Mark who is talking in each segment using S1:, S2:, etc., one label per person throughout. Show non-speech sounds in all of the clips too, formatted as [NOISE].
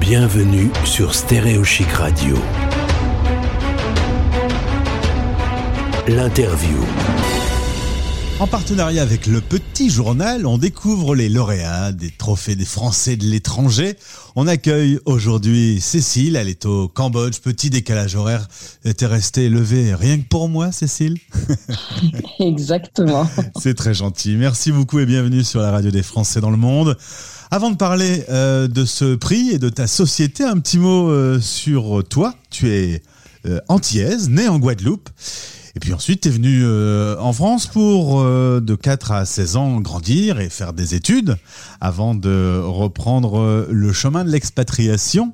S1: Bienvenue sur Stéréo Chic Radio. L'interview.
S2: En partenariat avec le Petit Journal, on découvre les lauréats des trophées des Français de l'étranger. On accueille aujourd'hui Cécile, elle est au Cambodge, petit décalage horaire. T'es restée levée rien que pour moi, Cécile [LAUGHS]
S3: Exactement.
S2: C'est très gentil. Merci beaucoup et bienvenue sur la radio des Français dans le monde. Avant de parler euh, de ce prix et de ta société, un petit mot euh, sur toi. Tu es euh, antillaise, née en Guadeloupe. Et puis ensuite, tu es venu euh, en France pour de 4 à 16 ans grandir et faire des études avant de reprendre le chemin de l'expatriation.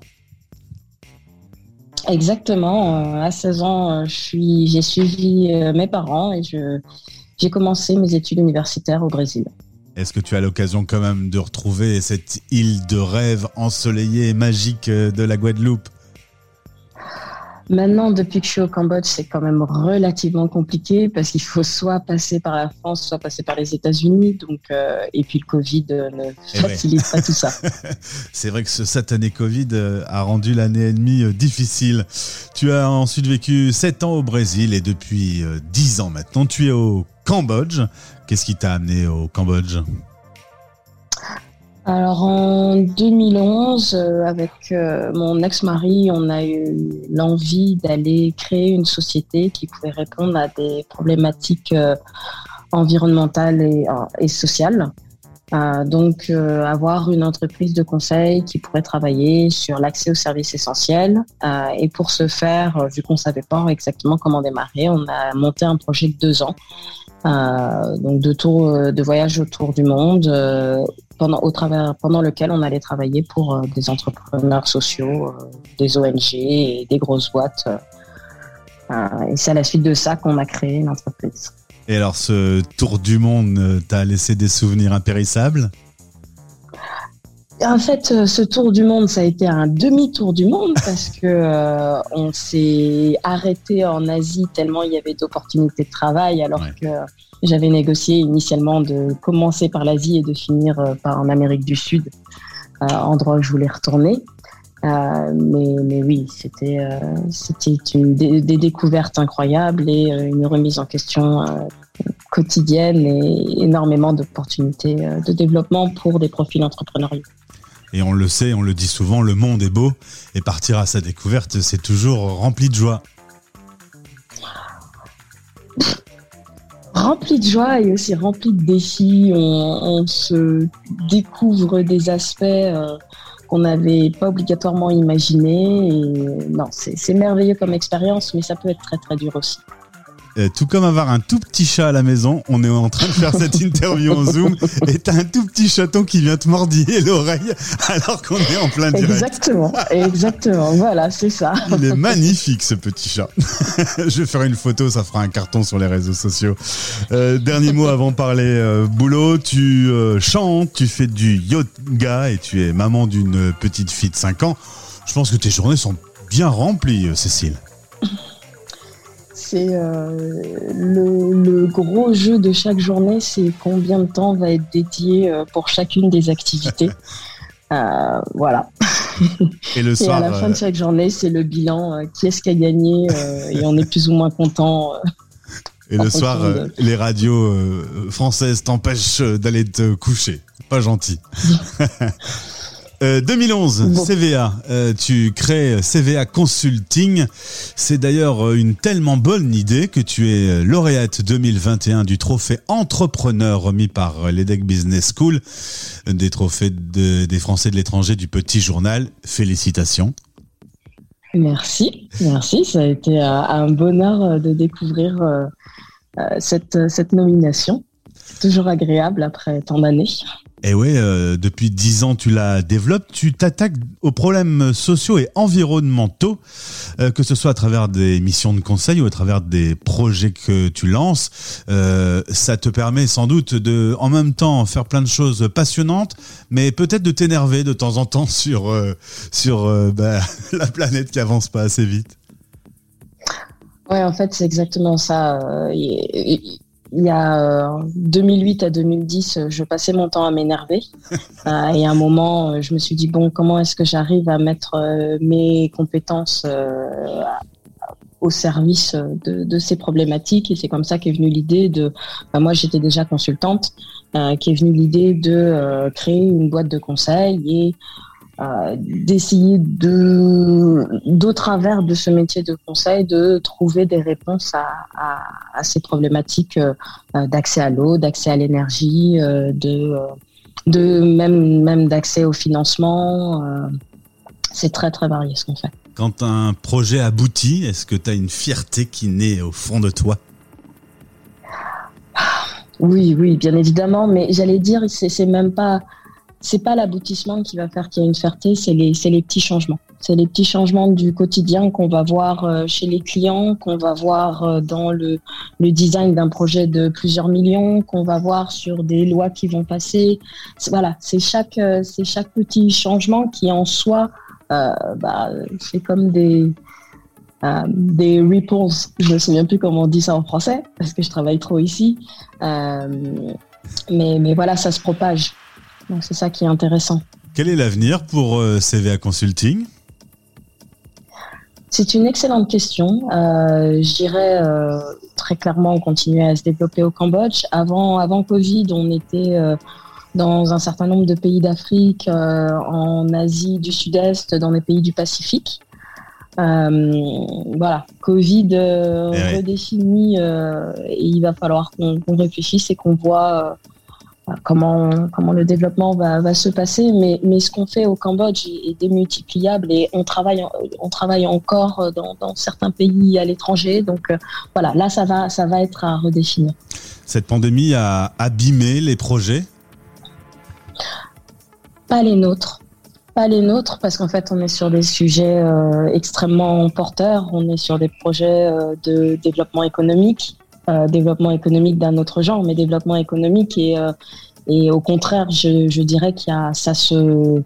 S3: Exactement. À 16 ans, j'ai suivi mes parents et j'ai commencé mes études universitaires au Brésil.
S2: Est-ce que tu as l'occasion quand même de retrouver cette île de rêve ensoleillée et magique de la Guadeloupe?
S3: Maintenant, depuis que je suis au Cambodge, c'est quand même relativement compliqué parce qu'il faut soit passer par la France, soit passer par les États-Unis. Donc, euh, et puis le Covid euh, ne
S2: Eh
S3: facilite pas tout ça. [LAUGHS]
S2: C'est vrai que ce satané Covid euh, a rendu l'année et demie euh, difficile. Tu as ensuite vécu 7 ans au Brésil et depuis euh, 10 ans maintenant, tu es au Cambodge. Qu'est-ce qui t'a amené au Cambodge?
S3: Alors en 2011, euh, avec euh, mon ex-mari, on a eu l'envie d'aller créer une société qui pouvait répondre à des problématiques euh, environnementales et, et sociales. Euh, donc euh, avoir une entreprise de conseil qui pourrait travailler sur l'accès aux services essentiels. Euh, et pour ce faire, vu qu'on savait pas exactement comment démarrer, on a monté un projet de deux ans. Donc de tour euh, de voyage autour du monde pendant au travers pendant lequel on allait travailler pour des entrepreneurs sociaux, des ONG et des grosses boîtes. et c'est à la suite de ça qu'on a créé l'entreprise.
S2: Et alors, ce tour du monde euh, t'a laissé des souvenirs impérissables?
S3: En fait, euh, ce tour du monde, ça a été un demi-tour du monde [LAUGHS] parce que euh, on s'est arrêté en Asie tellement il y avait d'opportunités de travail, alors
S2: Ouais.
S3: que j'avais négocié initialement de commencer par l'Asie et de finir par en Amérique du Sud, euh, endroit où je voulais retourner. Euh, mais, mais oui, c'était euh, c'était une des, des découvertes incroyables et euh, une remise en question quotidienne et énormément d'opportunités de développement pour des profils entrepreneuriaux.
S2: Et on le sait, on le dit souvent, le monde est beau. Et partir à sa découverte, c'est toujours rempli de joie.
S3: rempli de joie et aussi rempli de défis. On, on se découvre des aspects qu'on n'avait pas obligatoirement imaginés. Et non, c'est merveilleux comme expérience, mais ça peut être très très dur aussi.
S2: Euh, tout comme avoir un tout petit chat à la maison, on est en train de faire cette interview en Zoom et t'as un tout petit chaton qui vient te mordiller l'oreille alors qu'on est en plein direct.
S3: Exactement, exactement. Voilà, c'est ça.
S2: Il est magnifique ce petit chat. [LAUGHS] Je vais faire une photo, ça fera un carton sur les réseaux sociaux. Euh, dernier mot avant de parler euh, boulot. Tu chantes, tu fais du yoga et tu es maman d'une petite fille de 5 ans. Je pense que tes journées sont bien remplies, Cécile.
S3: C'est euh, le, le gros jeu de chaque journée, c'est combien de temps va être dédié euh, pour chacune des activités. [LAUGHS] Euh, voilà.
S2: Et le
S3: Et
S2: soir,
S3: à la fin de chaque journée, c'est le bilan, qui est-ce qui a gagné, et on est plus ou moins content.
S2: et le soir,
S3: de-
S2: les radios françaises t'empêchent d'aller te coucher. Pas gentil. [LAUGHS] Euh, 2011,
S3: Bon.
S2: CVA. Euh, tu crées CVA Consulting. C'est d'ailleurs euh, une tellement bonne idée que tu es euh, lauréate 2021 du trophée entrepreneur remis par euh, l'EDEC Business School, euh, des trophées de- des Français de l'étranger du Petit Journal. Félicitations.
S3: Merci, merci. Ça a été euh, un bonheur euh, de découvrir euh, euh, cette, cette nomination. C'est toujours agréable après tant d'années.
S2: Et ouais, euh, depuis dix ans, tu la développes. Tu t'attaques aux problèmes sociaux et environnementaux, euh, que ce soit à travers des missions de conseil ou à travers des projets que tu lances. Euh, ça te permet sans doute de, en même temps, faire plein de choses passionnantes, mais peut-être de t'énerver de temps en temps [LAUGHS] sur euh, bah, [LAUGHS] la planète qui avance pas assez vite.
S3: Ouais, en fait, c'est exactement ça. Il y a 2008 à 2010, je passais mon temps à m'énerver. [LAUGHS] et à un moment, je me suis dit, bon, comment est-ce que j'arrive à mettre mes compétences au service de, ces problématiques? Et c'est comme ça qu'est venue l'idée de bah, moi j'étais déjà consultante euh, qui est venue l'idée de euh, créer une boîte de conseil et euh, d'essayer de, d'au travers de ce métier de conseil, de trouver des réponses à, à, ces problématiques d'accès à l'eau, d'accès à l'énergie, de, de même, même d'accès au financement. c'est très très varié ce qu'on fait.
S2: Quand un projet aboutit, est-ce que tu as une fierté qui naît au fond de toi?
S3: Oui, oui, bien évidemment, mais j'allais dire, c'est même pas, c'est pas l'aboutissement qui va faire qu'il y a une fierté, c'est les, les petits changements. C'est les petits changements du quotidien qu'on va voir euh, chez les clients, qu'on va voir euh, dans le, le design d'un projet de plusieurs millions, qu'on va voir sur des lois qui vont passer. Voilà, c'est chaque, euh, c'est chaque petit changement qui en soi, bah, c'est comme des, euh, des ripples. Je ne me souviens plus comment on dit ça en français parce que je travaille trop ici. Mais, mais voilà, ça se propage. Donc c'est ça qui est intéressant.
S2: Quel est l'avenir pour euh, CVA Consulting?
S3: C'est une excellente question. Euh, je dirais euh, très clairement, on à se développer au Cambodge. Avant, avant Covid, on était dans un certain nombre de pays d'Afrique, en Asie du Sud-Est, dans les pays du Pacifique. Euh, voilà, Covid euh, eh redéfini euh, et il va falloir qu'on réfléchisse et qu'on voit comment, comment le développement va, va se passer. Mais, mais ce qu'on fait au Cambodge est, démultipliable et on travaille, on travaille encore dans, dans certains pays à l'étranger. Donc voilà, là, ça va, ça va être à redéfinir.
S2: Cette pandémie a abîmé les projets?
S3: Pas les nôtres pas les nôtres parce qu'en fait on est sur des sujets euh, extrêmement porteurs, on est sur des projets euh, de développement économique, euh, développement économique d'un autre genre, mais développement économique et, et au contraire je, je dirais qu'il y a ça se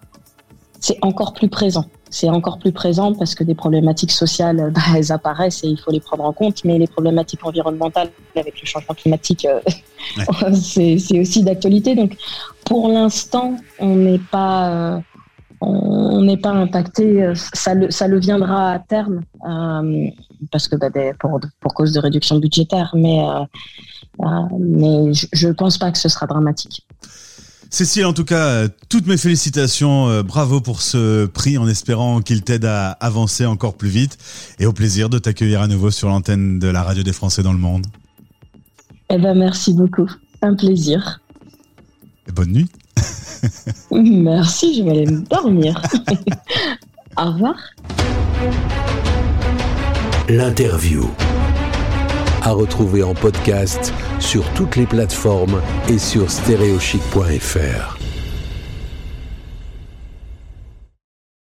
S3: c'est encore plus présent. C'est encore plus présent parce que des problématiques sociales, [LAUGHS] bah, elles apparaissent et il faut les prendre en compte, mais les problématiques environnementales avec le changement climatique, [LAUGHS] c'est aussi d'actualité. Donc, pour l'instant, on n'est pas, on n'est pas impacté. Euh, ça le, ça le viendra à terme euh, parce que bah, pour, pour cause de réduction budgétaire, mais, euh, mais je ne pense pas que ce sera dramatique.
S2: Cécile, en tout cas, toutes mes félicitations. bravo pour ce prix en espérant qu'il t'aide à avancer encore plus vite et au plaisir de t'accueillir à nouveau sur l'antenne de la radio des Français dans le monde.
S3: Eh ben, merci beaucoup. Un plaisir.
S2: Et bonne nuit. [LAUGHS]
S3: Merci, je vais aller me dormir. [LAUGHS] Au revoir.
S1: L'interview. À retrouver en podcast sur toutes les plateformes et sur stéréochic.fr.